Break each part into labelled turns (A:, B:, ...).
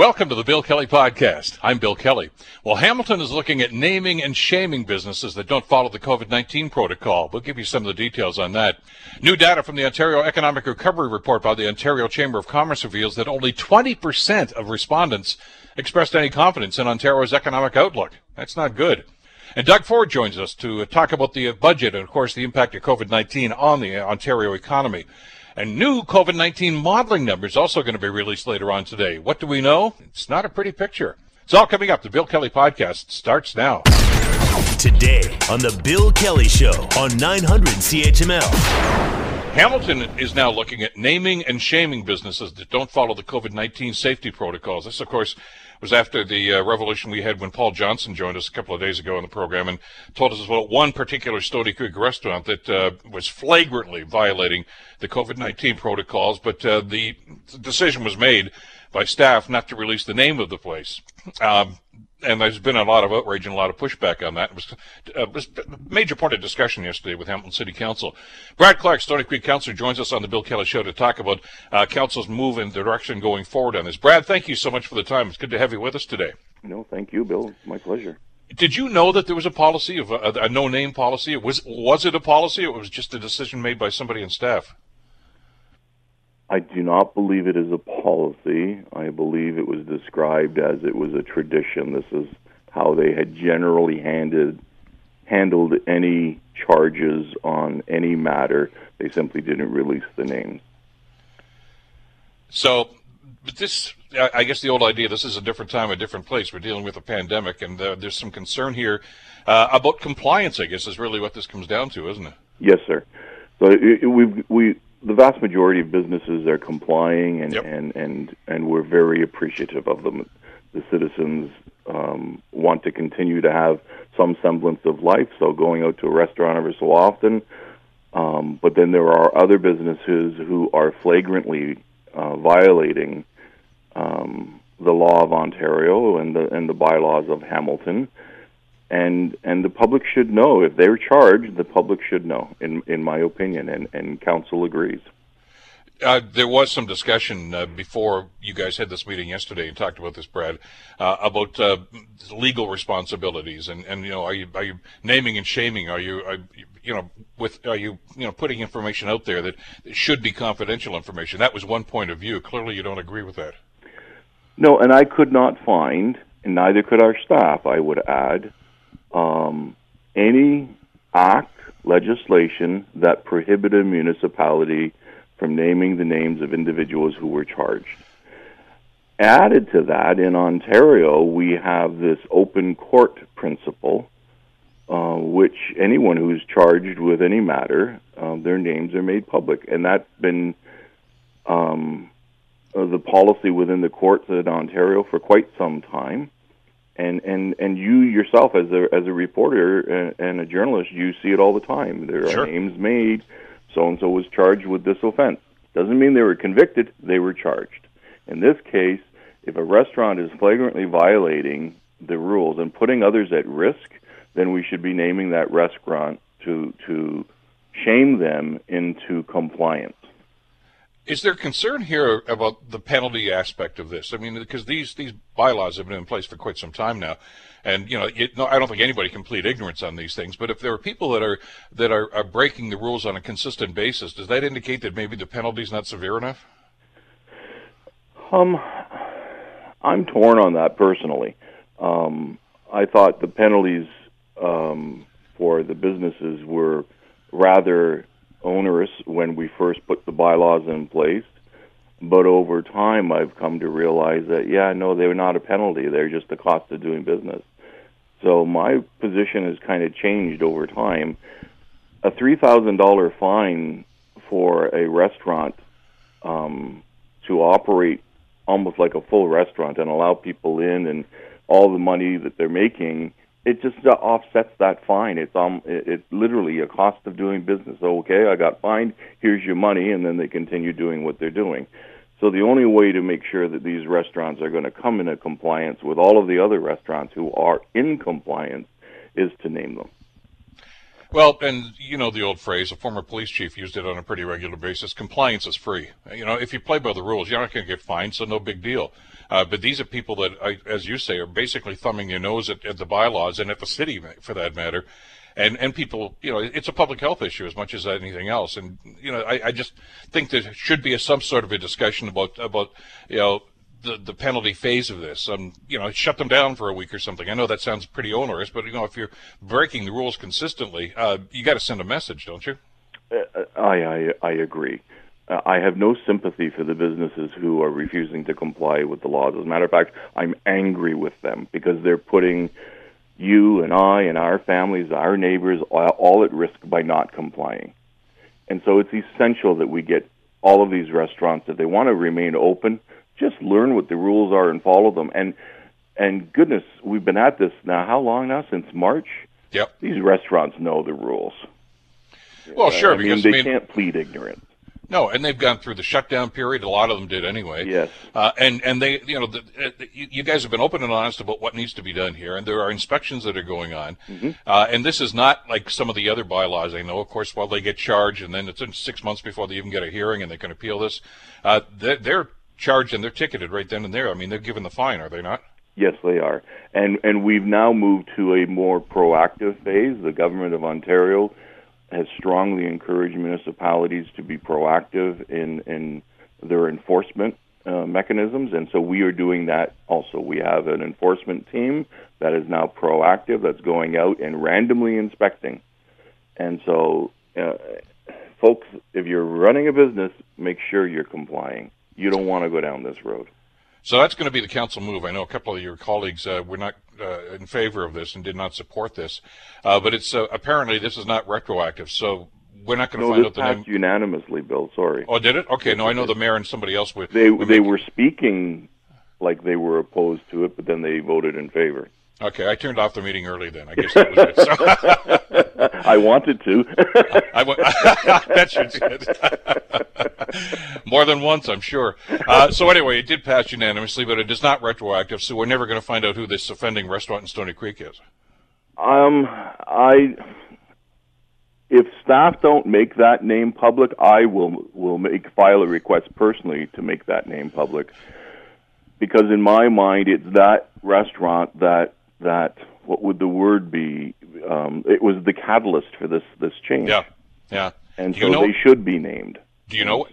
A: Welcome to the Bill Kelly Podcast. I'm Bill Kelly. Well, Hamilton is looking at naming and shaming businesses that don't follow the COVID 19 protocol. We'll give you some of the details on that. New data from the Ontario Economic Recovery Report by the Ontario Chamber of Commerce reveals that only 20% of respondents expressed any confidence in Ontario's economic outlook. That's not good. And Doug Ford joins us to talk about the budget and, of course, the impact of COVID 19 on the Ontario economy. And new COVID 19 modeling numbers also going to be released later on today. What do we know? It's not a pretty picture. It's all coming up. The Bill Kelly podcast starts now.
B: Today on The Bill Kelly Show on 900 CHML.
A: Hamilton is now looking at naming and shaming businesses that don't follow the COVID 19 safety protocols. This, of course, was after the uh, revolution we had when Paul Johnson joined us a couple of days ago on the program and told us about one particular Stoney Creek restaurant that uh, was flagrantly violating the COVID-19 protocols, but uh, the decision was made by staff not to release the name of the place. Um, and there's been a lot of outrage and a lot of pushback on that. It was, uh, was a major point of discussion yesterday with Hamilton City Council. Brad Clark, Stoney Creek Councilor, joins us on the Bill Kelly Show to talk about uh, Council's move and direction going forward on this. Brad, thank you so much for the time. It's good to have you with us today.
C: No, thank you, Bill. My pleasure.
A: Did you know that there was a policy of a, a no-name policy? Was was it a policy, or was just a decision made by somebody in staff?
C: I do not believe it is a policy. I believe it was described as it was a tradition. This is how they had generally handed, handled any charges on any matter. They simply didn't release the names.
A: So, but this, I guess the old idea, this is a different time, a different place. We're dealing with a pandemic, and uh, there's some concern here uh, about compliance, I guess, is really what this comes down to, isn't it?
C: Yes, sir. So we we the vast majority of businesses are complying, and, yep. and, and, and we're very appreciative of them. The citizens um, want to continue to have some semblance of life, so going out to a restaurant every so often. Um, but then there are other businesses who are flagrantly uh, violating um, the law of Ontario and the and the bylaws of Hamilton and and the public should know if they're charged. The public should know, in in my opinion, and and council agrees.
A: Uh, there was some discussion uh, before you guys had this meeting yesterday and talked about this, Brad, uh, about uh, legal responsibilities and, and you know are you are you naming and shaming? Are you are, you know with are you you know putting information out there that should be confidential information? That was one point of view. Clearly, you don't agree with that.
C: No, and I could not find, and neither could our staff. I would add um, any act, legislation that prohibited a municipality from naming the names of individuals who were charged. Added to that, in Ontario, we have this open court principle, uh, which anyone who's charged with any matter, uh, their names are made public, and that's been um, uh, the policy within the courts in Ontario for quite some time and and and you yourself as a as a reporter and, and a journalist you see it all the time. There are
A: sure.
C: names made. So and so was charged with this offense. Doesn't mean they were convicted. They were charged. In this case if a restaurant is flagrantly violating the rules and putting others at risk then we should be naming that restaurant to to shame them into compliance
A: is there concern here about the penalty aspect of this? I mean, because these these bylaws have been in place for quite some time now, and you know, it, no, I don't think anybody can plead ignorance on these things. But if there are people that are that are, are breaking the rules on a consistent basis, does that indicate that maybe the penalty's not severe enough?
C: Um, I'm torn on that personally. Um, I thought the penalties um, for the businesses were rather onerous when we first put the bylaws in place. But over time, I've come to realize that, yeah, no, they're not a penalty. They're just the cost of doing business. So my position has kind of changed over time. A $3,000 fine for a restaurant um, to operate almost like a full restaurant and allow people in and all the money that they're making it just uh, offsets that fine. It's um, it's literally a cost of doing business. Okay, I got fined. Here's your money, and then they continue doing what they're doing. So the only way to make sure that these restaurants are going to come into compliance with all of the other restaurants who are in compliance is to name them.
A: Well, and you know the old phrase, a former police chief used it on a pretty regular basis compliance is free. You know, if you play by the rules, you're not going to get fined, so no big deal. Uh, but these are people that, as you say, are basically thumbing their nose at, at the bylaws and at the city, for that matter. And, and people, you know, it's a public health issue as much as anything else. And, you know, I, I just think there should be a, some sort of a discussion about, about, you know, the, the penalty phase of this. Um, you know, shut them down for a week or something. I know that sounds pretty onerous, but you know, if you're breaking the rules consistently, uh, you got to send a message, don't you?
C: Uh, I, I I agree. Uh, I have no sympathy for the businesses who are refusing to comply with the laws. As a matter of fact, I'm angry with them because they're putting you and I and our families, our neighbors, all at risk by not complying. And so it's essential that we get all of these restaurants, if they want to remain open, just learn what the rules are and follow them. And and goodness, we've been at this now. How long now? Since March.
A: Yep.
C: These restaurants know the rules.
A: Well, sure,
C: I mean,
A: because
C: they
A: I mean,
C: can't plead ignorance.
A: No, and they've gone through the shutdown period. A lot of them did anyway.
C: Yes.
A: Uh, and and they, you know, the, the, you guys have been open and honest about what needs to be done here, and there are inspections that are going on.
C: Mm-hmm.
A: Uh, and this is not like some of the other bylaws. I know, of course, while they get charged, and then it's six months before they even get a hearing, and they can appeal this. Uh, they're, they're charged and they're ticketed right then and there. I mean, they're given the fine, are they not?
C: Yes, they are. And and we've now moved to a more proactive phase. The government of Ontario has strongly encouraged municipalities to be proactive in in their enforcement uh, mechanisms, and so we are doing that also. We have an enforcement team that is now proactive, that's going out and randomly inspecting. And so, uh, folks, if you're running a business, make sure you're complying. You don't want to go down this road.
A: So that's going to be the council move. I know a couple of your colleagues uh, were not uh, in favor of this and did not support this, uh, but it's uh, apparently this is not retroactive. So we're not going to
C: no,
A: find out the name.
C: unanimously, Bill. Sorry.
A: Oh, did it? Okay, no, I know the mayor and somebody else would.
C: They
A: would
C: they
A: make-
C: were speaking like they were opposed to it, but then they voted in favor.
A: Okay, I turned off the meeting early then. I guess that was it. So,
C: I wanted to.
A: I went, I bet you did. More than once, I'm sure. Uh, so anyway, it did pass unanimously, but it is not retroactive, so we're never going to find out who this offending restaurant in Stoney Creek is.
C: um, I if staff don't make that name public, I will will make file a request personally to make that name public. Because in my mind, it's that restaurant that that what would the word be? Um, it was the catalyst for this this change.
A: Yeah, yeah.
C: and
A: Do
C: so
A: you know?
C: they should be named.
A: Do you know?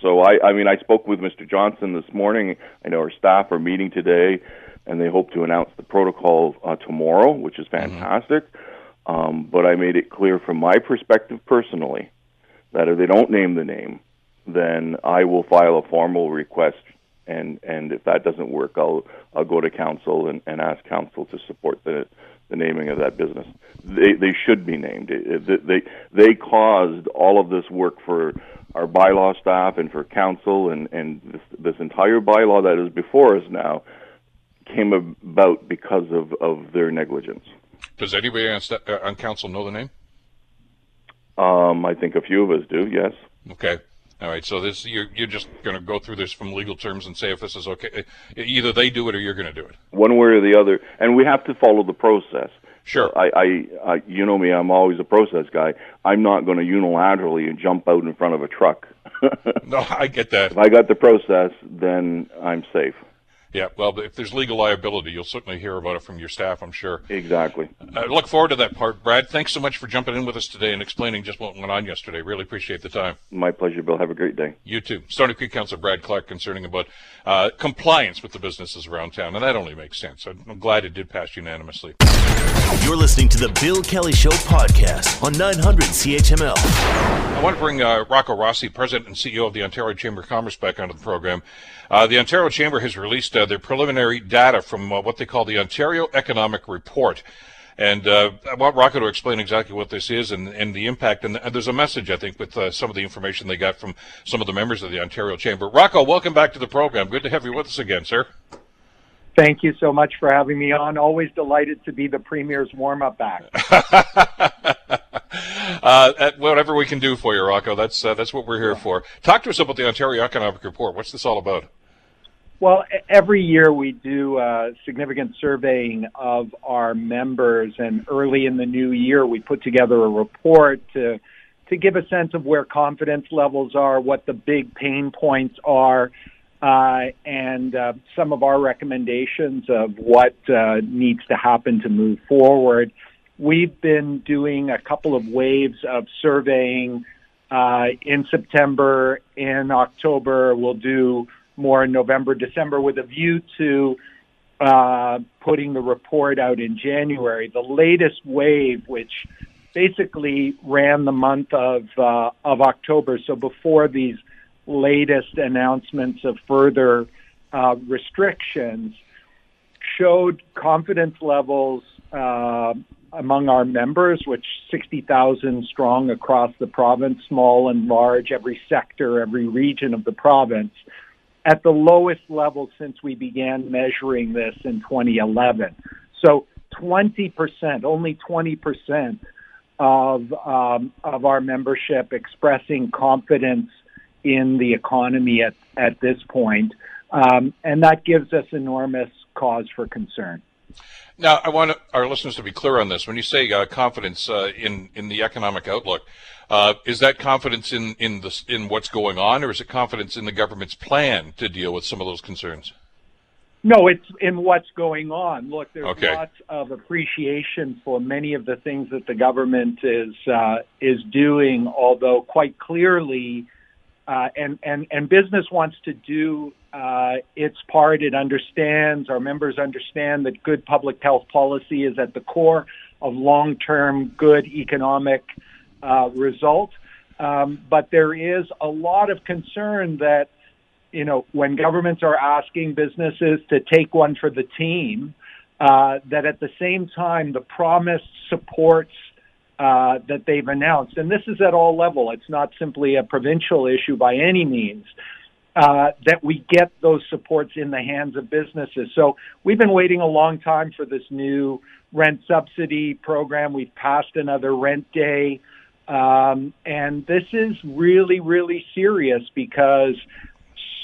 C: So I, I mean, I spoke with Mr. Johnson this morning. I know our staff are meeting today, and they hope to announce the protocol uh, tomorrow, which is fantastic. Um, but I made it clear from my perspective personally that if they don't name the name, then I will file a formal request, and and if that doesn't work, I'll I'll go to council and, and ask council to support the the naming of that business. They they should be named. They they caused all of this work for our bylaw staff and for council, and and this, this entire bylaw that is before us now came about because of of their negligence.
A: Does anybody on, sta- uh, on council know the name?
C: Um, I think a few of us do. Yes.
A: Okay. All right. So this you're you're just going to go through this from legal terms and say if this is okay. Either they do it or you're going to do it.
C: one way or the other, and we have to follow the process.
A: Sure.
C: I, I, I you know me, I'm always a process guy. I'm not going to unilaterally jump out in front of a truck.
A: No, I get that.
C: If I got the process, then I'm safe.
A: Yeah. Well, if there's legal liability, you'll certainly hear about it from your staff, I'm sure.
C: Exactly.
A: I look forward to that part. Brad, thanks so much for jumping in with us today and explaining just what went on yesterday. Really appreciate the time.
C: My pleasure, Bill. Have a great day.
A: You too. Stoney Creek Councilor Brad Clark concerning about uh, compliance with the businesses around town, and that only makes sense. I'm glad it did pass unanimously.
B: You're listening to the Bill Kelly Show podcast on 900 CHML.
A: I want to bring uh, Rocco Rossi, President and CEO of the Ontario Chamber of Commerce, back onto the program. Uh, the Ontario Chamber has released uh, their preliminary data from uh, what they call the Ontario Economic Report. And uh, I want Rocco to explain exactly what this is and, and the impact. And, and there's a message, I think, with uh, some of the information they got from some of the members of the Ontario Chamber. Rocco, welcome back to the program. Good to have you with us again, sir.
D: Thank you so much for having me on. Always delighted to be the Premier's warm up act.
A: uh, at whatever we can do for you, Rocco. That's uh, that's what we're here for. Talk to us about the Ontario Economic Report. What's this all about?
D: Well, every year we do a significant surveying of our members, and early in the new year we put together a report to to give a sense of where confidence levels are, what the big pain points are, uh, and uh, some of our recommendations of what uh, needs to happen to move forward. We've been doing a couple of waves of surveying uh, in September, in October. We'll do more in November, December with a view to uh, putting the report out in January. The latest wave, which basically ran the month of uh, of October, so before these latest announcements of further uh, restrictions, showed confidence levels uh, among our members, which 60,000 strong across the province, small and large, every sector, every region of the province, at the lowest level since we began measuring this in 2011. So 20%, only 20% of um, of our membership expressing confidence in the economy at at this point, um, and that gives us enormous cause for concern.
A: Now, I want our listeners to be clear on this. When you say uh, confidence uh, in in the economic outlook, uh, is that confidence in in the in what's going on, or is it confidence in the government's plan to deal with some of those concerns?
D: No, it's in what's going on. Look, there's
A: okay.
D: lots of appreciation for many of the things that the government is uh, is doing, although quite clearly, uh, and and and business wants to do uh, its part. It understands our members understand that good public health policy is at the core of long-term good economic uh, result. Um, but there is a lot of concern that you know, when governments are asking businesses to take one for the team, uh, that at the same time the promised supports uh, that they've announced, and this is at all level. It's not simply a provincial issue by any means. Uh, that we get those supports in the hands of businesses. So we've been waiting a long time for this new rent subsidy program. We've passed another rent day. Um, and this is really, really serious because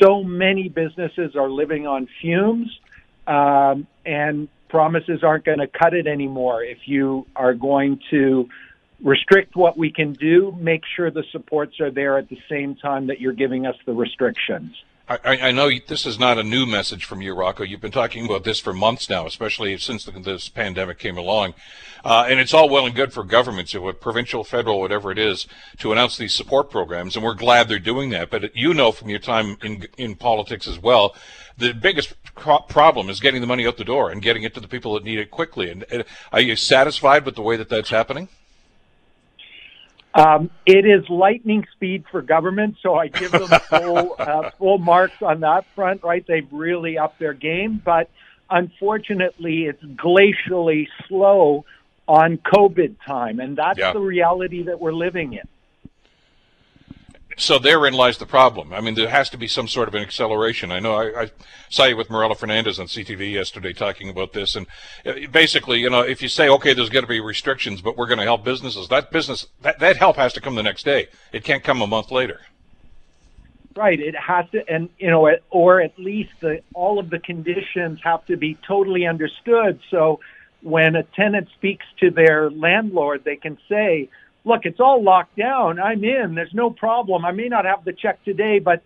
D: so many businesses are living on fumes, um, and promises aren't going to cut it anymore. If you are going to restrict what we can do, make sure the supports are there at the same time that you're giving us the restrictions.
A: I, I, know this is not a new message from you, Rocco. You've been talking about this for months now, especially since the, this pandemic came along. Uh, and it's all well and good for governments, provincial, federal, whatever it is, to announce these support programs. And we're glad they're doing that. But you know from your time in, in politics as well, the biggest problem is getting the money out the door and getting it to the people that need it quickly. And, and are you satisfied with the way that that's happening?
D: Um, it is lightning speed for government, so I give them full uh, full marks on that front. Right, they've really upped their game, but unfortunately, it's glacially slow on COVID time, and that's yeah. the reality that we're living in.
A: So therein lies the problem. I mean, there has to be some sort of an acceleration. I know I, I saw you with Merella Fernandez on CTV yesterday talking about this, and uh, basically, you know, if you say, okay, there's going to be restrictions, but we're going to help businesses, that business that that help has to come the next day. It can't come a month later.
D: Right. It has to, and you know, or at least the, all of the conditions have to be totally understood. So when a tenant speaks to their landlord, they can say, look, it's all locked down. I'm in. There's no problem. I may not have the check today, but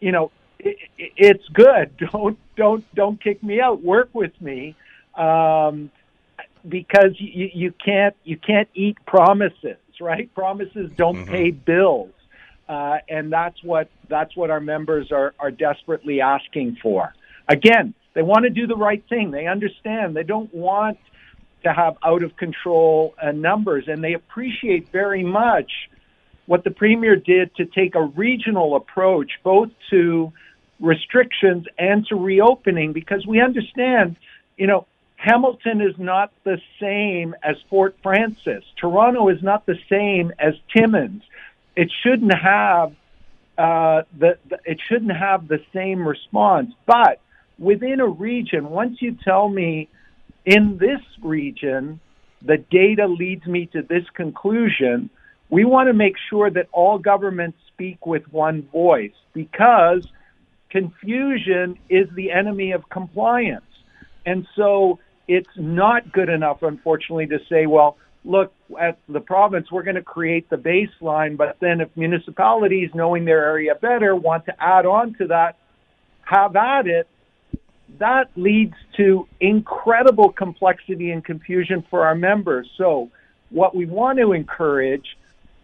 D: you know, it, it, it's good. Don't don't don't kick me out. Work with me, um, because you, you can't you can't eat promises, right? Promises don't mm-hmm. pay bills, uh, and that's what that's what our members are are desperately asking for. Again, they want to do the right thing. They understand. They don't want to have out of control uh, numbers, and they appreciate very much what the premier did to take a regional approach both to restrictions and to reopening because we understand, you know, Hamilton is not the same as Fort Frances. Toronto is not the same as Timmins. It shouldn't have uh, the, the it shouldn't have the same response. But within a region, once you tell me in this region, the data leads me to this conclusion. We want to make sure that all governments speak with one voice because confusion is the enemy of compliance. And so it's not good enough, unfortunately, to say, well, look, at the province, we're going to create the baseline, but then if municipalities, knowing their area better, want to add on to that, have at it, that leads to incredible complexity and confusion for our members. So, what we want to encourage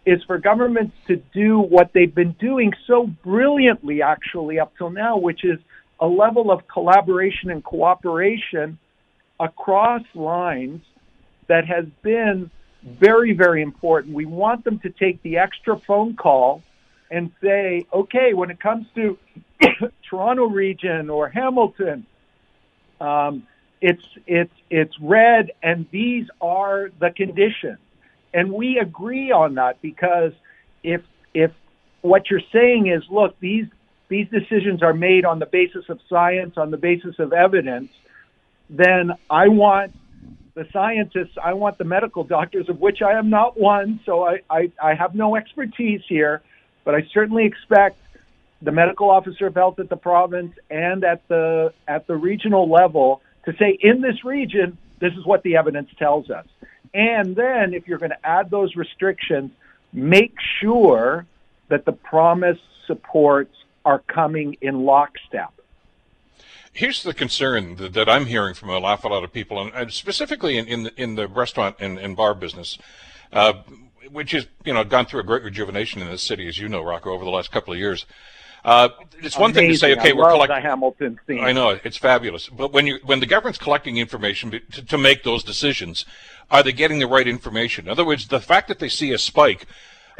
D: is for governments to do what they've been doing so brilliantly, actually, up till now, which is a level of collaboration and cooperation across lines that has been very, very important. We want them to take the extra phone call and say, okay, when it comes to Toronto region or Hamilton, um, it's it's it's red, and these are the conditions, and we agree on that because if if what you're saying is, look, these these decisions are made on the basis of science, on the basis of evidence, then I want the scientists, I want the medical doctors, of which I am not one, so I, I, I have no expertise here, but I certainly expect the medical officer of health at the province and at the at the regional level to say in this region this is what the evidence tells us and then if you're going to add those restrictions make sure that the promised supports are coming in lockstep
A: Here's the concern that, that, I'm hearing from an awful lot of people, and, and specifically in, in, the, in the restaurant and, and bar business, uh, which has you know gone through a great rejuvenation in this city, as you know, Rocco, over the last couple of years. Uh, it's one
D: Amazing.
A: thing to say, okay,
D: I
A: we're
D: collecting. The Hamilton theme.
A: I know it's fabulous, but when you when the government's collecting information to, to make those decisions, are they getting the right information? In other words, the fact that they see a spike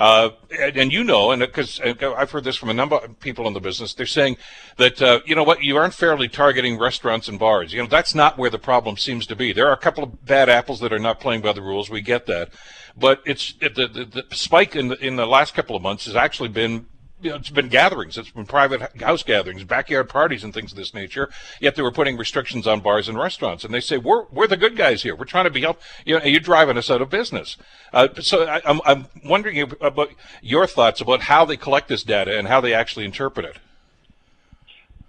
A: uh, and, and, you know, and because I've heard this from a number of people in the business, they're saying that uh, you know what, you aren't fairly targeting restaurants and bars. You know, that's not where the problem seems to be. There are a couple of bad apples that are not playing by the rules. We get that, but it's it, the, the, the spike in the, in the last couple of months has actually been you know, it's been gatherings, it's been private house gatherings, backyard parties, and things of this nature. Yet they were putting restrictions on bars and restaurants, and they say we're we're the good guys here. We're trying to be help. You know, you're driving us out of business. Uh, so I, I'm I'm wondering about your thoughts about how they collect this data and how they actually interpret it.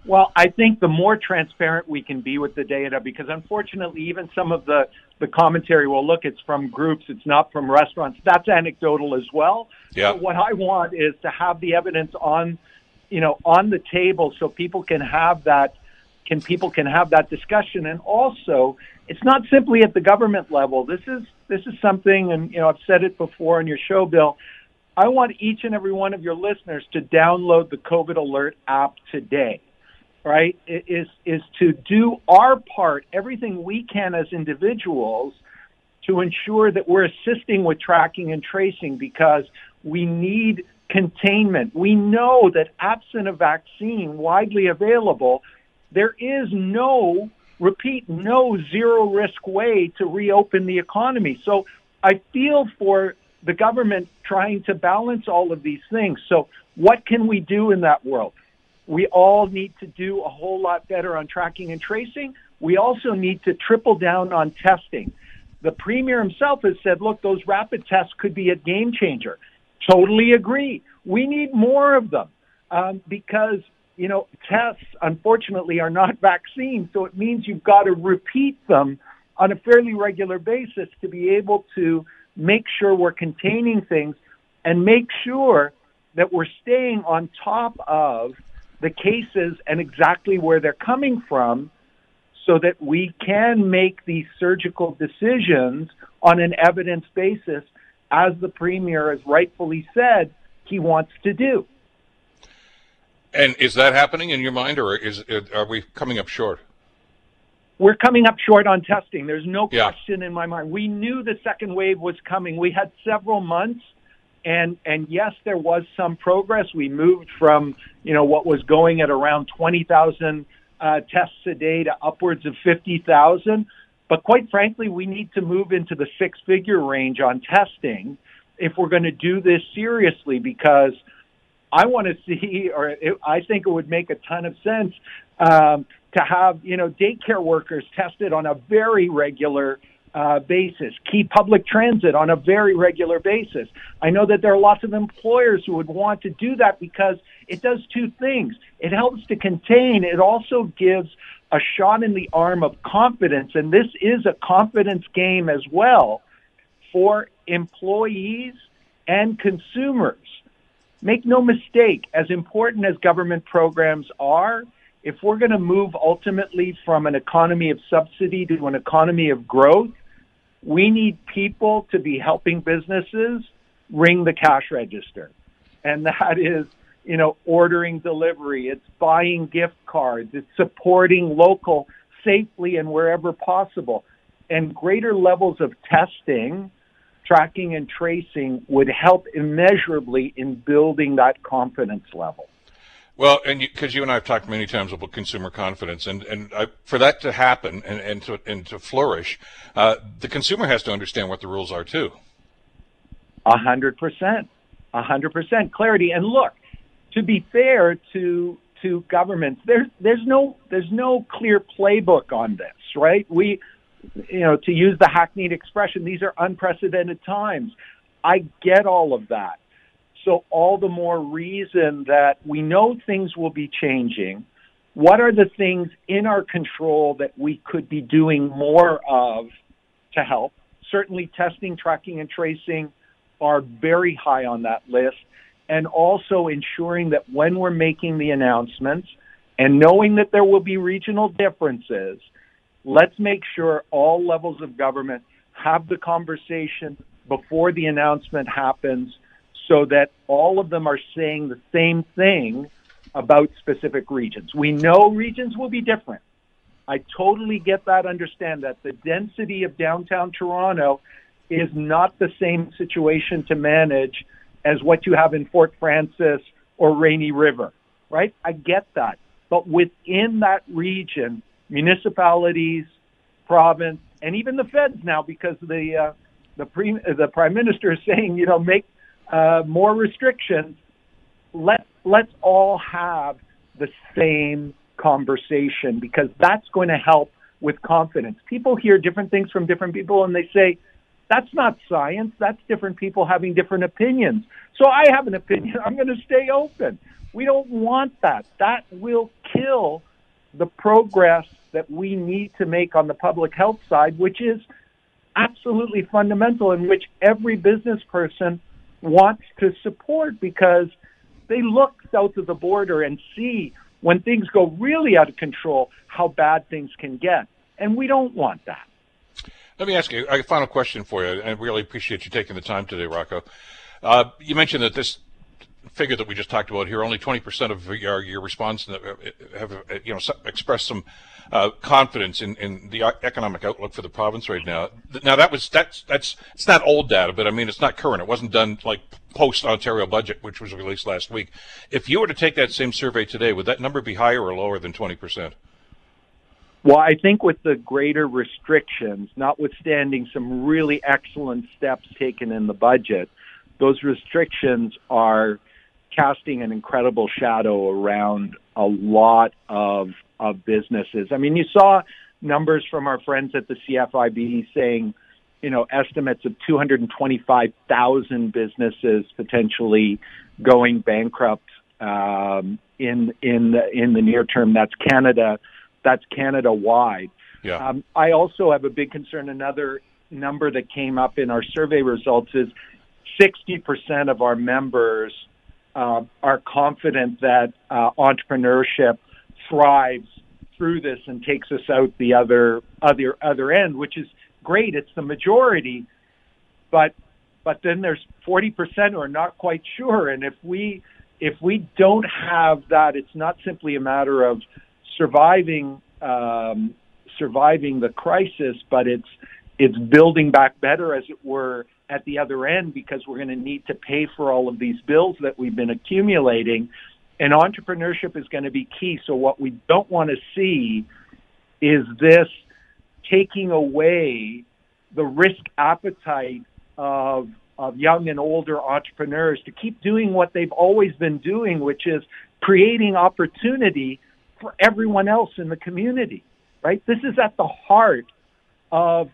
D: Well, I think the more transparent we can be with the data, because unfortunately, even some of the, the commentary, well, look, it's from groups, it's not from restaurants. That's anecdotal as well.
A: Yeah.
D: So what I want is to have the evidence on, you know, on the table so people can have that, can people can have that discussion. And also, it's not simply at the government level. This is this is something, and you know, I've said it before on your show, Bill. I want each and every one of your listeners to download the COVID Alert app today right, is is to do our part, everything we can as individuals to ensure that we're assisting with tracking and tracing because we need containment. We know that absent a vaccine widely available, there is no repeat no zero risk way to reopen the economy. So I feel for the government trying to balance all of these things. So what can we do in that world? We all need to do a whole lot better on tracking and tracing. We also need to triple down on testing. The premier himself has said, look, those rapid tests could be a game changer. Totally agree. We need more of them um, because, you know, tests, unfortunately, are not vaccines. So it means you've got to repeat them on a fairly regular basis to be able to make sure we're containing things and make sure that we're staying on top of the cases and exactly where they're coming from so that we can make these surgical decisions on an evidence basis, as the Premier has rightfully said he wants to do.
A: And is that happening in your mind, or is are we coming up short?
D: We're coming up short on testing. There's no
A: yeah.
D: question in my mind. We knew the second wave was coming. We had several months and and yes, there was some progress. We moved from you know what was going at around twenty thousand uh, tests a day to upwards of fifty thousand. But quite frankly, we need to move into the six-figure range on testing if we're going to do this seriously. Because I want to see, or it, I think it would make a ton of sense um, to have you know daycare workers tested on a very regular uh, basis, key public transit on a very regular basis. I know that there are lots of employers who would want to do that because it does two things. It helps to contain, it also gives a shot in the arm of confidence, and this is a confidence game as well for employees and consumers. Make no mistake, as important as government programs are, if we're going to move ultimately from an economy of subsidy to an economy of growth, we need people to be helping businesses ring the cash register. And that is, you know, ordering delivery, it's buying gift cards, it's supporting local safely and wherever possible. And greater levels of testing tracking and tracing would help immeasurably in building that confidence level.
A: Well, and because you, you, and I have talked many times about consumer confidence, and and I, for that to happen and, and to and to flourish, uh, the consumer has to understand what the rules are too.
D: A hundred percent, a hundred percent clarity. And look, to be fair to to governments, there's there's no there's no clear playbook on this, right? We you know, to use the hackneyed expression, these are unprecedented times. I get all of that. So all the more reason that we know things will be changing. What are the things in our control that we could be doing more of to help? Certainly testing, tracking, and tracing are very high on that list. And also ensuring that when we're making the announcements and knowing that there will be regional differences, Let's make sure all levels of government have the conversation before the announcement happens so that all of them are saying the same thing about specific regions. We know regions will be different. I totally get that, understand that. The density of downtown Toronto is not the same situation to manage as what you have in Fort Frances or Rainy River, right? I get that. But within that region, municipalities, province, and even the feds now, because the uh, the pre- the prime minister is saying, you know, make uh, more restrictions. Let let's all have the same conversation because that's going to help with confidence. People hear different things from different people, and they say, "That's not science. That's different people having different opinions." So I have an opinion. I'm going to stay open. We don't want that. That will kill the progress that we need to make on the public health side, which is absolutely fundamental and which every business person wants to support because they look south of the border and see when things go really out of control how bad things can get. And we don't want that.
A: Let me ask you a final question for you. I really appreciate you taking the time today, Rocco. Uh, you mentioned that this figure that we just talked about here, only 20% of your, your respondents have, you know, expressed some uh, confidence in, in the economic outlook for the province right now. Now that was that's that's it's not old data, but I mean it's not current. It wasn't done like post Ontario budget, which was released last week. If you were to take that same survey today, would that number be higher or lower than 20%?
D: Well, I think with the greater restrictions, notwithstanding some really excellent steps taken in the budget, those restrictions are casting an incredible shadow around a lot of of businesses. I mean, you saw numbers from our friends at the CFIB saying, you know, estimates of 225,000 businesses potentially going bankrupt um, in in the, in the near term. That's Canada. That's Canada wide.
A: Yeah. Um,
D: I also have a big concern. Another number that came up in our survey results is 60% of our members uh, are confident that uh, entrepreneurship thrives through this and takes us out the other other other end, which is great. It's the majority, but but then there's 40% who are not quite sure. And if we if we don't have that, it's not simply a matter of surviving um, surviving the crisis, but it's it's building back better, as it were, at the other end because we're going to need to pay for all of these bills that we've been accumulating. And entrepreneurship is going to be key. So, what we don't want to see is this taking away the risk appetite of of young and older entrepreneurs to keep doing what they've always been doing, which is creating opportunity for everyone else in the community. Right? This is at the heart of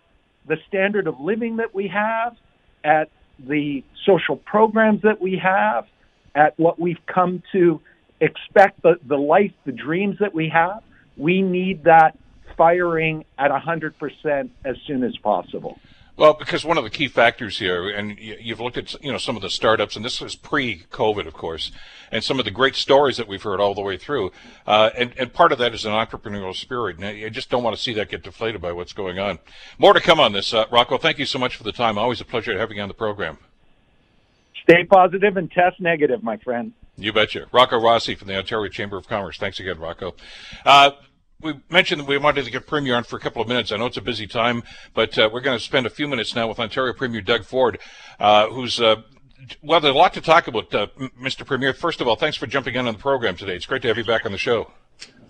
D: the standard of living that we have, at the social programs that we have, at what we've come to expect, the, the life, the dreams that we have, we need that firing at 100% as soon as possible.
A: Well, because one of the key factors here, and you've looked at you know some of the startups, and this was pre-COVID, of course, and some of the great stories that we've heard all the way through, uh, and and part of that is an entrepreneurial spirit. And I just don't want to see that get deflated by what's going on. More to come on this, uh, Rocco. Thank you so much for the time. Always a pleasure having you on the program.
D: Stay positive and test negative, my friend.
A: You betcha. Rocco Rossi from the Ontario Chamber of Commerce. Thanks again, Rocco. Uh, we mentioned that we wanted to get Premier on for a couple of minutes. I know it's a busy time, but uh, we're going to spend a few minutes now with Ontario Premier Doug Ford, uh, who's uh, well, there's a lot to talk about, uh, Mr. Premier. First of all, thanks for jumping in on the program today. It's great to have you back on the show.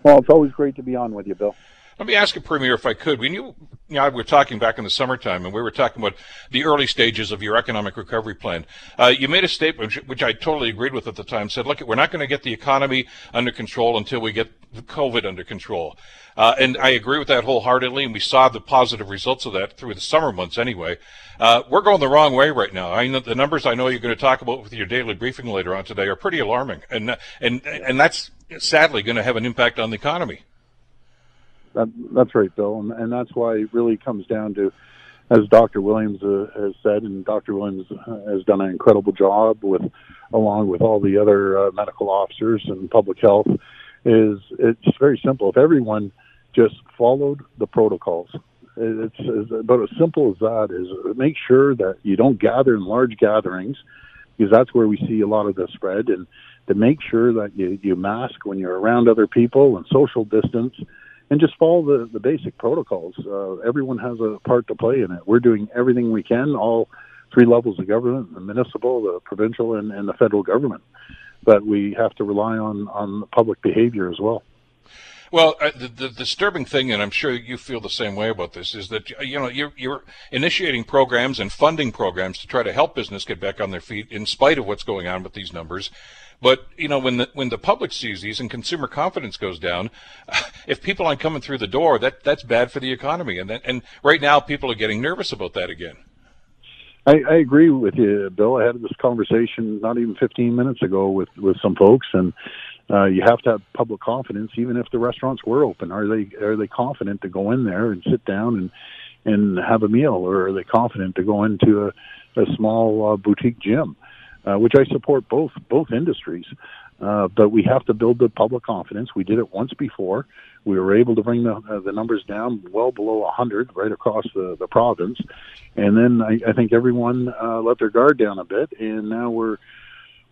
E: Well, it's always great to be on with you, Bill.
A: Let me ask you, Premier, if I could. When you, you know, we were talking back in the summertime, and we were talking about the early stages of your economic recovery plan. Uh, you made a statement, which, which, I totally agreed with at the time. Said, "Look, we're not going to get the economy under control until we get COVID under control." Uh, and I agree with that wholeheartedly, and we saw the positive results of that through the summer months anyway. Uh, we're going the wrong way right now. I know the numbers I know you're going to talk about with your daily briefing later on today are pretty alarming, and and and that's sadly going to have an impact on the economy.
E: That, that's right, Bill, and, and that's why it really comes down to, as Dr. Williams uh, has said, and Dr. Williams has done an incredible job with, along with all the other uh, medical officers and public health, is it's very simple. If everyone just followed the protocols, it's, it's about as simple as that. Is make sure that you don't gather in large gatherings, because that's where we see a lot of the spread, and to make sure that you, you mask when you're around other people and social distance and just follow the, the basic protocols. Uh, everyone has a part to play in it. We're doing everything we can, all three levels of government, the municipal, the provincial, and, and the federal government. But we have to rely on, on public behavior as well.
A: Well, uh, the, the, disturbing thing, and I'm sure you feel the same way about this, is that you know you're, you're initiating programs and funding programs to try to help business get back on their feet, in spite of what's going on with these numbers. But you know, when the when the public sees these and consumer confidence goes down, if people aren't coming through the door, that that's bad for the economy. And that, and right now, people are getting nervous about that again.
E: I, I agree with you, Bill. I had this conversation not even 15 minutes ago with with some folks, and uh, you have to have public confidence, even if the restaurants were open. Are they are they confident to go in there and sit down and and have a meal, or are they confident to go into a, a small uh, boutique gym? uh, which I support both both industries. Uh, but we have to build the public confidence. We did it once before. We were able to bring the uh, the numbers down well below 100 right across the, the province, and then I, I think everyone uh, let their guard down a bit, and now we're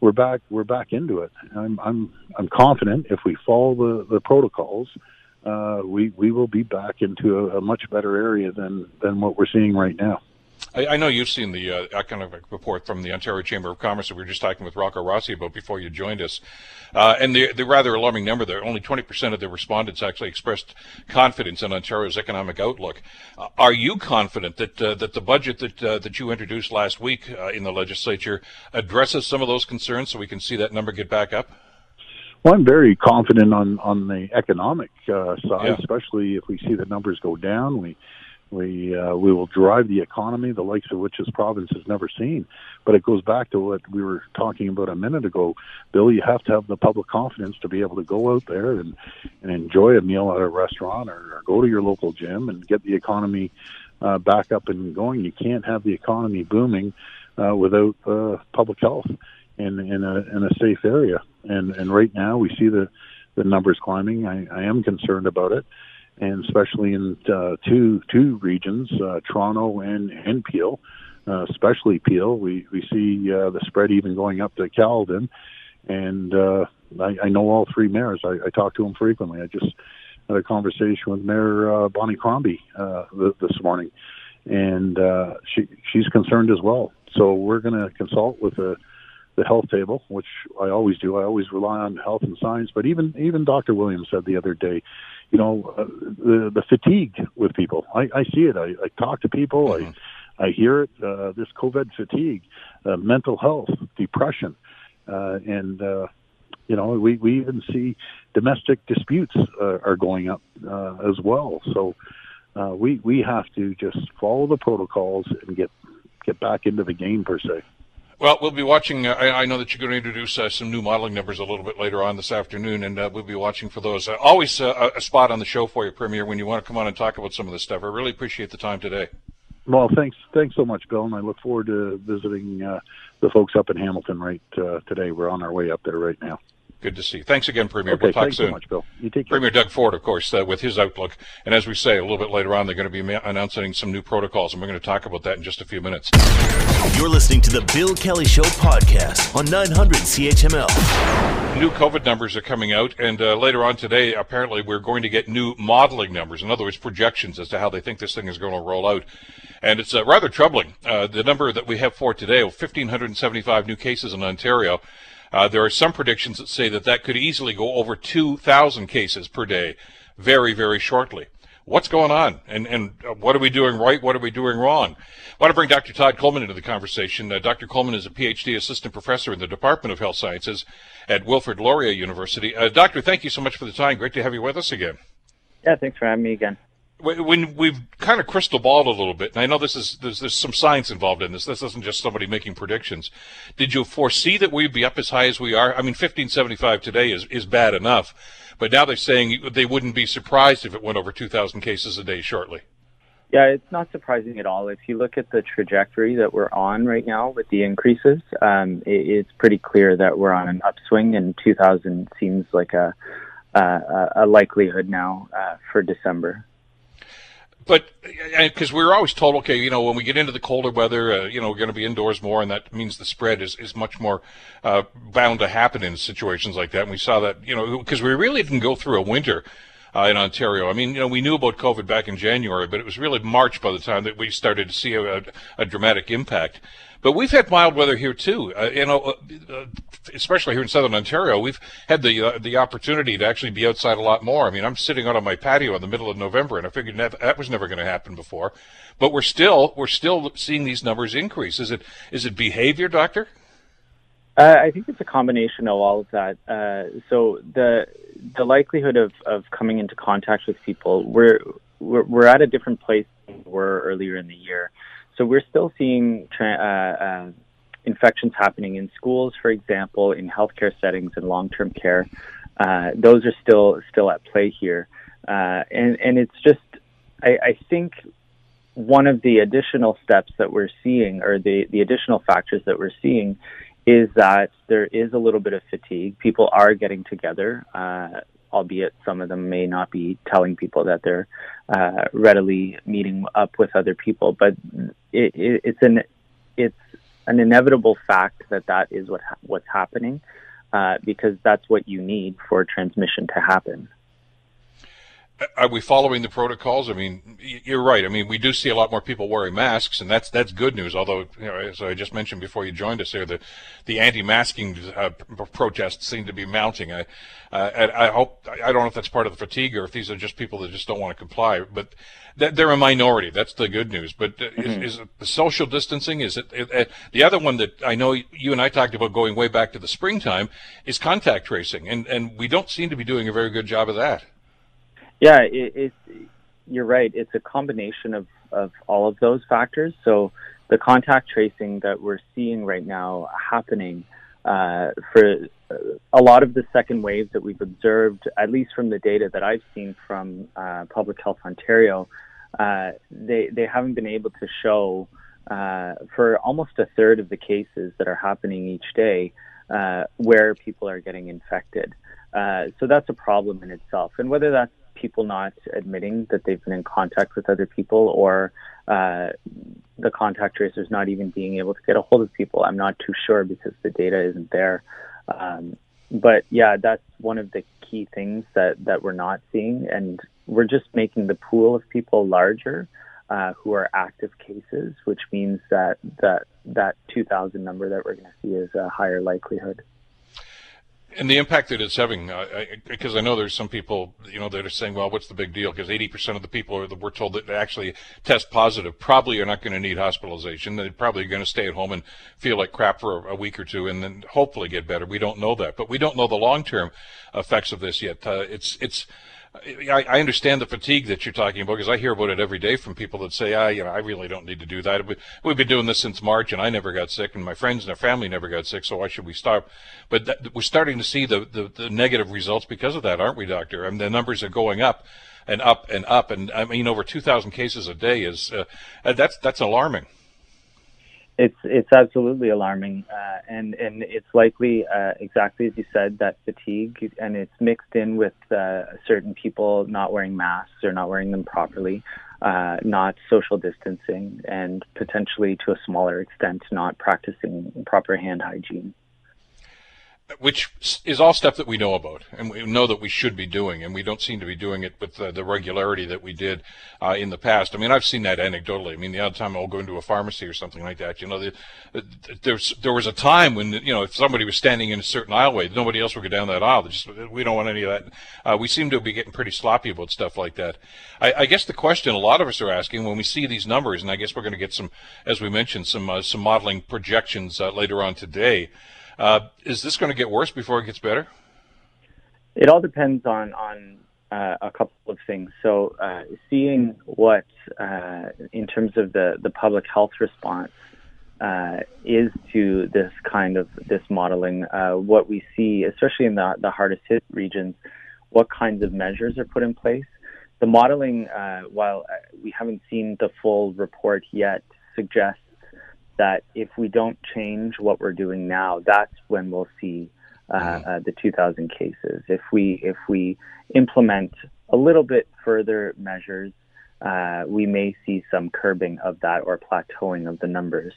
E: we're back we're back into it. I'm I'm I'm confident if we follow the the protocols, uh, we we will be back into a, a much better area than than what we're seeing right now.
A: I, I know you've seen the uh, economic report from the Ontario Chamber of Commerce that we were just talking with Rocco Rossi about before you joined us. Uh, and the, the rather alarming number there, only 20% of the respondents actually expressed confidence in Ontario's economic outlook. Uh, are you confident that uh, that the budget that uh, that you introduced last week uh, in the legislature addresses some of those concerns so we can see that number get back up?
E: Well, I'm very confident on on the economic uh, side, yeah. especially if we see the numbers go down. We we uh, we will drive the economy, the likes of which this province has never seen. But it goes back to what we were talking about a minute ago, Bill. You have to have the public confidence to be able to go out there and and enjoy a meal at a restaurant or, or go to your local gym and get the economy uh, back up and going. You can't have the economy booming uh, without uh, public health in in a in a safe area. And and right now we see the the numbers climbing. I, I am concerned about it and especially in uh, two two regions, uh, Toronto and and Peel, uh, especially Peel. We we see uh, the spread even going up to Caledon, and uh, I, I know all three mayors. I, I talk to them frequently. I just had a conversation with Mayor uh, Bonnie Crombie uh, this morning, and uh, she she's concerned as well. So we're going to consult with the the health table, which I always do. I always rely on health and science. But even even Dr. Williams said the other day, you know, uh, the the fatigue with people. I, I see it. I, I talk to people. Mm-hmm. I I hear it. Uh, this COVID fatigue, uh, mental health, depression, uh, and uh, you know, we we even see domestic disputes uh, are going up uh, as well. So uh, we we have to just follow the protocols and get get back into the game per se.
A: Well, we'll be watching. Uh, I, I, know that you're going to introduce uh, some new modeling numbers a little bit later on this afternoon, and uh, we'll be watching for those. Uh, always uh, a spot on the show for you, Premier, when you want to come on and talk about some of this stuff. I really appreciate the time today.
E: Well, thanks, thanks so much, Bill, and I look forward to visiting uh, the folks up in Hamilton right today. We're on our way up there right now.
A: Good to see. you. Thanks again, Premier.
E: Okay,
A: we'll talk
E: thanks
A: soon.
E: so much, Bill. You take care.
A: Premier Doug Ford, of course, uh, with his outlook. And as we say, a little bit later on, they're going to be ma- announcing some new protocols, and we're going to talk about that in just a few minutes.
B: You're listening to the Bill Kelly Show podcast on 900 CHML.
A: New COVID numbers are coming out, and uh, later on today, apparently, we're going to get new modeling numbers. In other words, projections as to how they think this thing is going to roll out. And it's uh, rather troubling. Uh, the number that we have for today, 1,575 new cases in Ontario. Uh, there are some predictions that say that that could easily go over 2,000 cases per day very, very shortly. What's going on? And, and uh, what are we doing right? What are we doing wrong? I want to bring Dr. Todd Coleman into the conversation. Uh, Dr. Coleman is a PhD assistant professor in the Department of Health Sciences at Wilfrid Laurier University. Uh, doctor, thank you so much for the time. Great to have you with us again.
F: Yeah, thanks for having me again
A: when we've kind of crystal balled a little bit, and I know this is there's, there's some science involved in this. This isn't just somebody making predictions. Did you foresee that we'd be up as high as we are? I mean, 1575 today is is bad enough, but now they're saying they wouldn't be surprised if it went over 2,000 cases a day shortly.
F: Yeah, it's not surprising at all. If you look at the trajectory that we're on right now with the increases, um, it, it's pretty clear that we're on an upswing, and 2,000 seems like a a, a likelihood now uh, for December
A: but because we were always told, okay, you know, when we get into the colder weather, uh, you know, we're going to be indoors more, and that means the spread is, is much more uh, bound to happen in situations like that. And we saw that, you know, because we really didn't go through a winter uh, in Ontario. I mean, you know, we knew about COVID back in January, but it was really March by the time that we started to see a, a dramatic impact. But we've had mild weather here too. Uh, you know, uh, uh, especially here in southern Ontario, we've had the uh, the opportunity to actually be outside a lot more. I mean, I'm sitting out on my patio in the middle of November, and I figured that, that was never going to happen before. But we're still we're still seeing these numbers increase. Is it is it behavior, doctor?
F: Uh, I think it's a combination of all of that. Uh, so the the likelihood of, of coming into contact with people, we're, we're we're at a different place than we were earlier in the year. So we're still seeing tra- uh, uh, infections happening in schools, for example, in healthcare settings and long-term care. Uh, those are still still at play here, uh, and and it's just I, I think one of the additional steps that we're seeing, or the the additional factors that we're seeing, is that there is a little bit of fatigue. People are getting together. Uh, albeit some of them may not be telling people that they're uh, readily meeting up with other people. But it, it, it's an it's an inevitable fact that that is what what's happening uh, because that's what you need for transmission to happen.
A: Are we following the protocols? I mean, you're right. I mean, we do see a lot more people wearing masks, and that's that's good news. Although, you know, as I just mentioned before you joined us here, the the anti-masking uh, protests seem to be mounting. I, uh, I hope I don't know if that's part of the fatigue or if these are just people that just don't want to comply. But they're a minority. That's the good news. But uh, mm-hmm. is, is, it the social distancing? Is it, it, it, the other one that I know you and I talked about going way back to the springtime is contact tracing, and and we don't seem to be doing a very good job of that.
F: Yeah, it, you're right. It's a combination of of all of those factors. So the contact tracing that we're seeing right now happening uh, for a lot of the second waves that we've observed, at least from the data that I've seen from uh, Public Health Ontario, uh, they they haven't been able to show uh, for almost a third of the cases that are happening each day uh, where people are getting infected. Uh, so that's a problem in itself, and whether that's people not admitting that they've been in contact with other people or uh, the contact tracers not even being able to get a hold of people. I'm not too sure because the data isn't there. Um, but yeah, that's one of the key things that, that we're not seeing. And we're just making the pool of people larger uh, who are active cases, which means that that, that 2,000 number that we're going to see is a higher likelihood
A: and the impact that it's having, because uh, I, I, know there's some people, you know, that are saying, well, what's the big deal? Because 80% of the people are, we're told that actually test positive probably are not going to need hospitalization. They're probably going to stay at home and feel like crap for a, a, week or two and then hopefully get better. We don't know that, but we don't know the long-term effects of this yet. Uh, it's, it's, I, I understand the fatigue that you're talking about because I hear about it every day from people that say, "Ah, you know, I really don't need to do that. We've been doing this since March, and I never got sick, and my friends and their family never got sick, so why should we stop?" But that, we're starting to see the, the, the negative results because of that, aren't we, Doctor? I mean, the numbers are going up and up and up, and I mean, over 2,000 cases a day is uh, that's that's alarming.
F: It's it's absolutely alarming, uh, and and it's likely uh, exactly as you said that fatigue, and it's mixed in with uh, certain people not wearing masks or not wearing them properly, uh, not social distancing, and potentially to a smaller extent not practicing proper hand hygiene
A: which is all stuff that we know about and we know that we should be doing, and we don't seem to be doing it with the, the regularity that we did uh, in the past. I mean, I've seen that anecdotally. I mean, the other time I'll go into a pharmacy or something like that, you know, the, the, there's there was a time when you know if somebody was standing in a certain aisleway, nobody else would go down that aisle. Just, we don't want any of that. Uh, we seem to be getting pretty sloppy about stuff like that. I, I, guess the question a lot of us are asking when we see these numbers, and I guess we're going to get some, as we mentioned, some uh, some modeling projections uh, later on today. Uh, is this going to get worse before it gets better?
F: It all depends on on uh, a couple of things. So, uh, seeing what, uh, in terms of the the public health response, uh, is to this kind of this modeling, uh, what we see, especially in the the hardest hit regions, what kinds of measures are put in place. The modeling, while we haven't seen the full report yet, suggests that if we don't change what we're doing now, that's when we'll see uh, uh, the 2,000 cases. If we if we implement a little bit further measures, uh, we may see some curbing of that or plateauing of the numbers.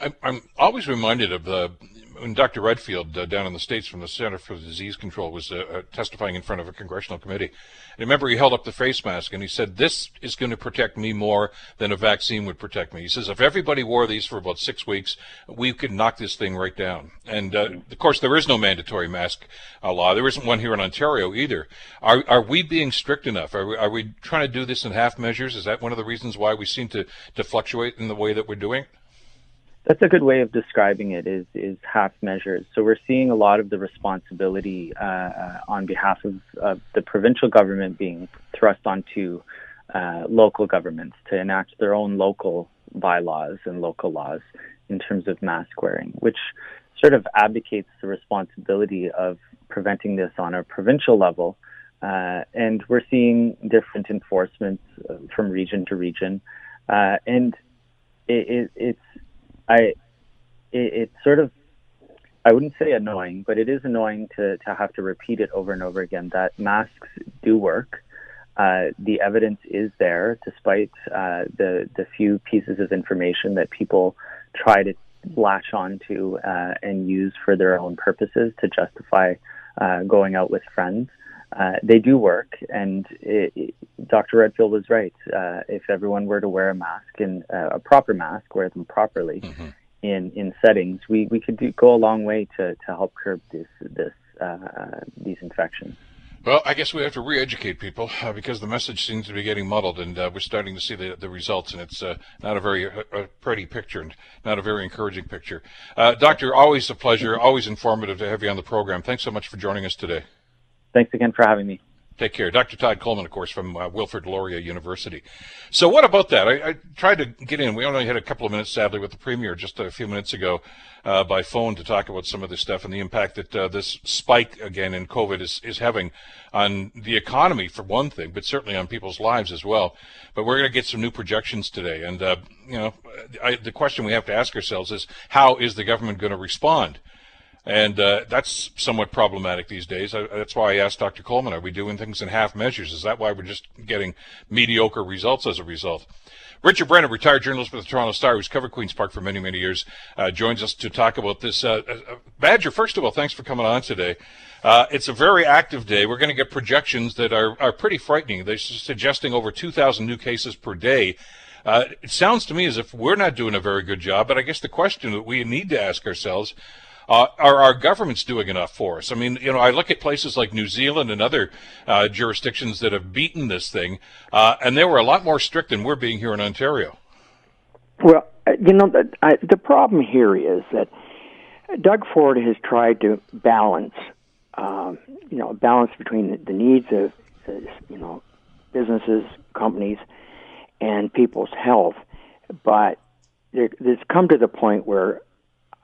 A: I'm, always reminded of the when Dr. Redfield uh, down in the States from the Center for Disease Control was uh, uh, testifying in front of a congressional committee. And remember, he held up the face mask and he said, This is going to protect me more than a vaccine would protect me. He says, If everybody wore these for about six weeks, we could knock this thing right down. And uh, of course, there is no mandatory mask uh, law. There isn't one here in Ontario either. Are, are we being strict enough? Are we, are we trying to do this in half measures? Is that one of the reasons why we seem to, to fluctuate in the way that we're doing?
F: That's a good way of describing it. Is is half measures. So we're seeing a lot of the responsibility uh, on behalf of, of, the provincial government being thrust onto uh, local governments to enact their own local bylaws and local laws in terms of mask wearing, which sort of abdicates the responsibility of preventing this on a provincial level. Uh, and we're seeing different enforcements uh, from region to region, uh, and it, it, it's I it, it's sort of I wouldn't say annoying, but it is annoying to to have to repeat it over and over again that masks do work. Uh, the evidence is there, despite uh, the the few pieces of information that people try to latch onto uh, and use for their own purposes to justify uh, going out with friends. Uh, they do work, and it, it, Dr. Redfield was right. Uh, if everyone were to wear a mask and uh, a proper mask, wear them properly mm-hmm. in in settings, we, we could do, go a long way to, to help curb this this uh, these infections.
A: Well, I guess we have to re-educate people uh, because the message seems to be getting muddled, and we're starting to see the, the results, and it's not a very a pretty picture and not a very encouraging picture. Doctor, always a pleasure, always informative to have you on the program. Thanks so much for joining us today.
F: Thanks again for having me.
A: Take care. Dr. Todd Coleman, of course, from uh, Wilfrid Laurier University. So, what about that? I, I, tried to get in. We only had a couple of minutes, sadly, with the Premier just a few minutes ago uh, by phone to talk about some of this stuff and the impact that uh, this spike again in COVID is, is having on the economy, for one thing, but certainly on people's lives as well. But we're going to get some new projections today. And, uh, you know, I, the question we have to ask ourselves is how is the government going to respond? And uh, that's somewhat problematic these days. I, that's why I asked Dr. Coleman, are we doing things in half measures? Is that why we're just getting mediocre results as a result? Richard Brennan, retired journalist with the Toronto Star, who's covered Queen's Park for many, many years, uh, joins us to talk about this. Uh, uh Badger, first of all, thanks for coming on today. Uh, it's a very active day. We're going to get projections that are, are pretty frightening. They're suggesting over 2,000 new cases per day. Uh, it sounds to me as if we're not doing a very good job, but I guess the question that we need to ask ourselves uh, are our governments doing enough for us? I mean, you know, I look at places like New Zealand and other uh, jurisdictions that have beaten this thing, uh, and they were a lot more strict than we're being here in Ontario.
G: Well, uh, you know, the, I, the problem here is that Doug Ford has tried to balance um, you know, balance between the, the needs of, you know, businesses, companies, and people's health. But there, it's come to the point where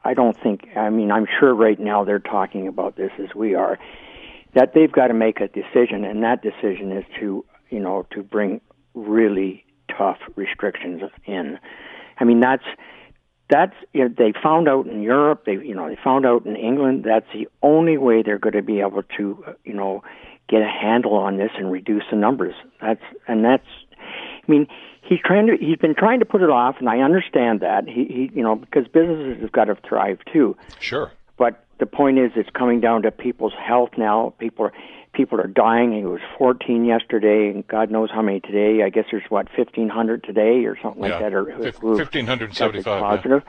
G: I don't think, I mean, I'm sure right now they're talking about this as we are, that they've got to make a decision, and that decision is to, you know, to bring really tough restrictions in. I mean, that's that's you know, they found out in Europe. They you know they found out in England. That's the only way they're going to be able to you know get a handle on this and reduce the numbers. That's and that's. I mean, he's trying to. He's been trying to put it off, and I understand that. He, he you know because businesses have got to thrive too.
A: Sure.
G: But the point is, it's coming down to people's health now. People are people are dying. It was 14 yesterday, and God knows how many today. I guess there's what 1,500 today or something
A: yeah.
G: like that, or
A: 1,575
G: positive.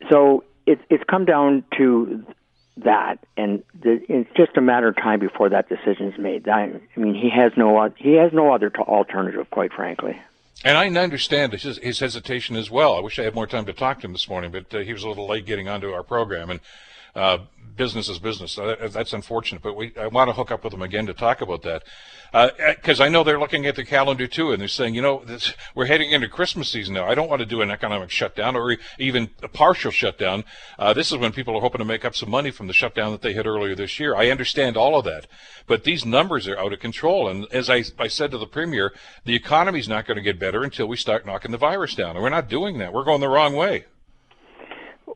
G: Yeah. So it's it's come down to that, and the, it's just a matter of time before that decision is made. I, I mean, he has no he has no other alternative, quite frankly.
A: And I understand his, his hesitation as well. I wish I had more time to talk to him this morning, but uh, he was a little late getting onto our program, and uh, business is business. Uh, that's unfortunate, but we I want to hook up with them again to talk about that because uh, I know they're looking at the calendar too, and they're saying, you know, this, we're heading into Christmas season now. I don't want to do an economic shutdown or even a partial shutdown. Uh, this is when people are hoping to make up some money from the shutdown that they had earlier this year. I understand all of that, but these numbers are out of control. And as I, I said to the premier, the economy's not going to get better until we start knocking the virus down, and we're not doing that. We're going the wrong way.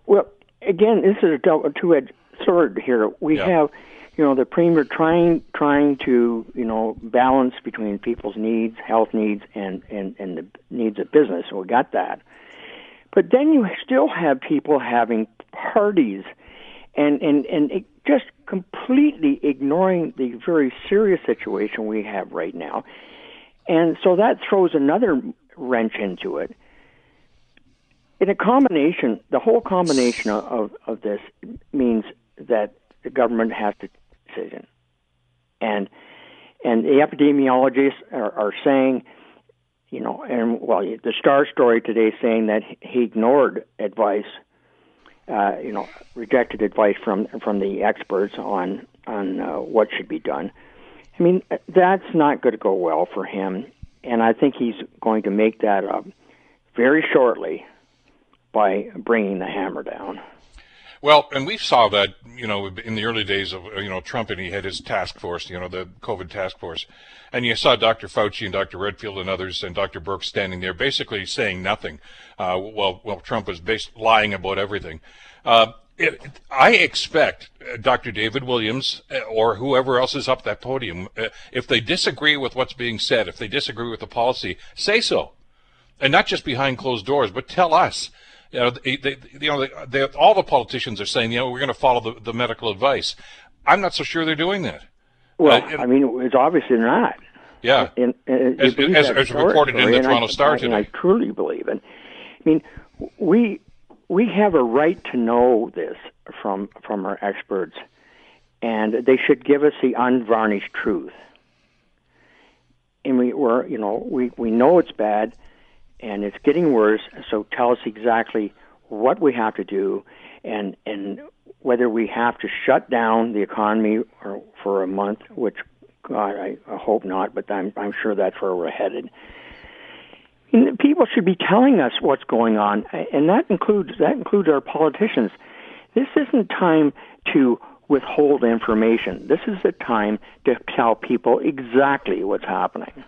G: Well, again, this is a two-edged sword here. We yeah. have, you know, the premier trying trying to you know balance between people's needs, health needs, and and and the needs of business. And we got that. But then you still have people having parties, and and and it just completely ignoring the very serious situation we have right now. And so that throws another wrench into it in a combination, the whole combination of, of this means that the government has to decision, and and the epidemiologists are, are saying, you know, and well, the Star story today saying that he ignored advice, uh, you know, rejected advice from from the experts on on uh, what should be done. I mean, that's not going to go well for him, and I think he's going to make that up very shortly by bringing the hammer down.
A: Well, and we saw that, you know, in the early days of, you know, Trump and he had his task force, you know, the COVID task force. And you saw Dr. Fauci and Dr. Redfield and others and Dr. Birx standing there basically saying nothing. Uh, well, well, Trump was based, lying about everything. Uh, it, I expect uh, Dr. David Williams uh, or whoever else is up that podium, uh, if they disagree with what's being said, if they disagree with the policy, say so. And not just behind closed doors, but tell us you know, they, they, you know, they, they, all the politicians are saying, you know, we're going to follow the, the medical advice. I'm not so sure they're doing that.
G: Well, uh, I mean, it's obviously not.
A: Yeah.
G: In, in,
A: as, as, as reported in the Toronto
G: I,
A: Star
G: I,
A: today.
G: I truly believe it. I mean, we we have a right to know this from from our experts, and they should give us the unvarnished truth. And we were, you know, we we know it's bad and it's getting worse. So tell us exactly what we have to do, and and whether we have to shut down the economy or, for a month, which God, I, I hope not, but I'm I'm sure that's where we're headed. And people should be telling us what's going on, and that includes that includes our politicians. This isn't time to withhold information. This is the time to tell people exactly what's happening.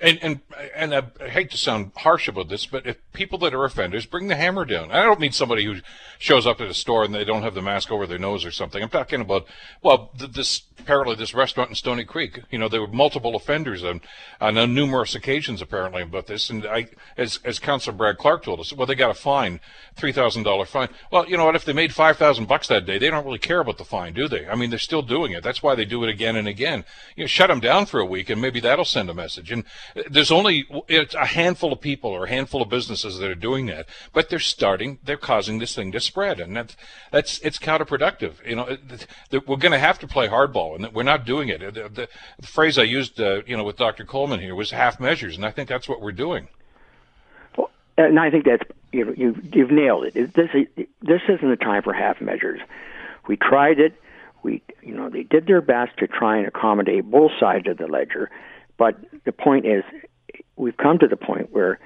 A: And and and I hate to sound harsh about this, but if people that are offenders bring the hammer down. I don't mean somebody who shows up at a store and they don't have the mask over their nose or something. I'm talking about well, this apparently this restaurant in Stoney Creek. You know, there were multiple offenders on on numerous occasions apparently about this. And I, as as Councilor Brad Clark told us, well, they got a fine, three thousand dollar fine. Well, you know what? If they made five thousand bucks that day, they don't really care about the fine, do they? I mean, they're still doing it. That's why they do it again and again. You know, shut them down for a week, and maybe that'll send a message. And there's only it's a handful of people or a handful of businesses that are doing that, but they're starting, they're causing this thing to spread, and that's that's it's counterproductive. You know, we're going to have to play hardball, and we're not doing it. The, the, the phrase I used, uh, you know, with Dr. Coleman here was half measures, and I think that's what we're doing.
G: Well, and I think that's you you you've nailed it. This this isn't the time for half measures. We tried it we, you know, they did their best to try and accommodate both sides of the ledger, but the point is, we've come to the point where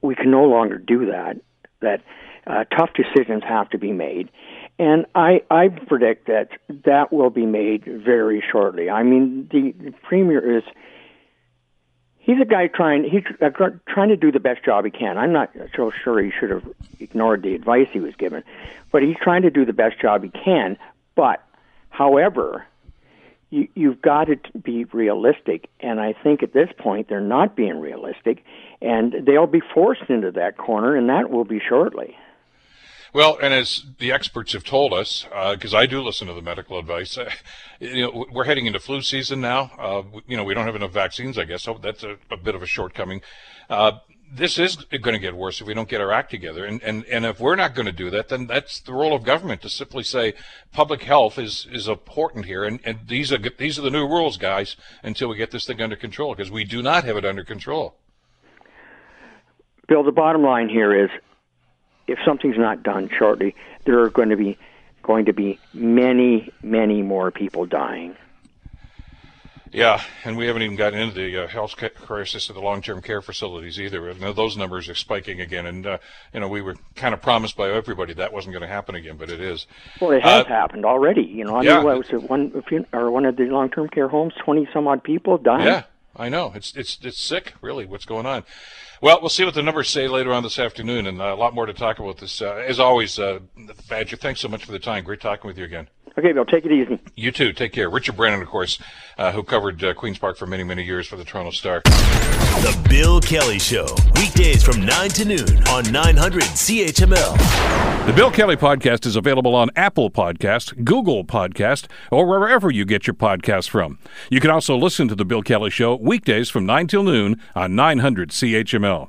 G: we can no longer do that. That uh, tough decisions have to be made, and I, I predict that that will be made very shortly. I mean, the, the premier is he's a guy trying he's uh, trying to do the best job he can. I'm not so sure he should have ignored the advice he was given, but he's trying to do the best job he can. But however, you, you've got to be realistic, and I think at this point they're not being realistic, and they'll be forced into that corner, and that will be shortly.
A: Well, and as the experts have told us, because uh, I do listen to the medical advice, uh, you know, we're heading into flu season now. Uh, you know, we don't have enough vaccines, I guess, so that's a, a bit of a shortcoming. This is going to get worse if we don't get our act together. And, and, and if we're not going to do that, then that's the role of government to simply say public health is, is important here. And, and these are, these are the new rules, guys, until we get this thing under control, because we do not have it under control.
G: Bill, the bottom line here is if something's not done shortly, there are going to be going to be many, many more people dying.
A: Yeah, and we haven't even gotten into the uh, health crisis of the long-term care facilities either. And those numbers are spiking again, and uh, you know we were kind of promised by everybody that wasn't going to happen again, but it is.
G: Well, it has uh, happened already. You know, I yeah. mean, what was it one or one of the long-term care homes, twenty some odd people dying.
A: Yeah, I know. It's it's it's sick, really. What's going on? Well, we'll see what the numbers say later on this afternoon, and uh, a lot more to talk about this. Uh, as always, uh, Badger, thanks so much for the time. Great talking with you again.
G: Okay, Bill, take it easy.
A: You too. Take care. Richard Brennan, of course, uh, who covered uh, Queen's Park for many, many years for the Toronto Star.
B: The Bill Kelly Show, weekdays from 9 to noon on 900 CHML.
A: The Bill Kelly Podcast is available on Apple Podcast, Google Podcast, or wherever you get your podcasts from. You can also listen to The Bill Kelly Show weekdays from 9 till noon on 900 CHML.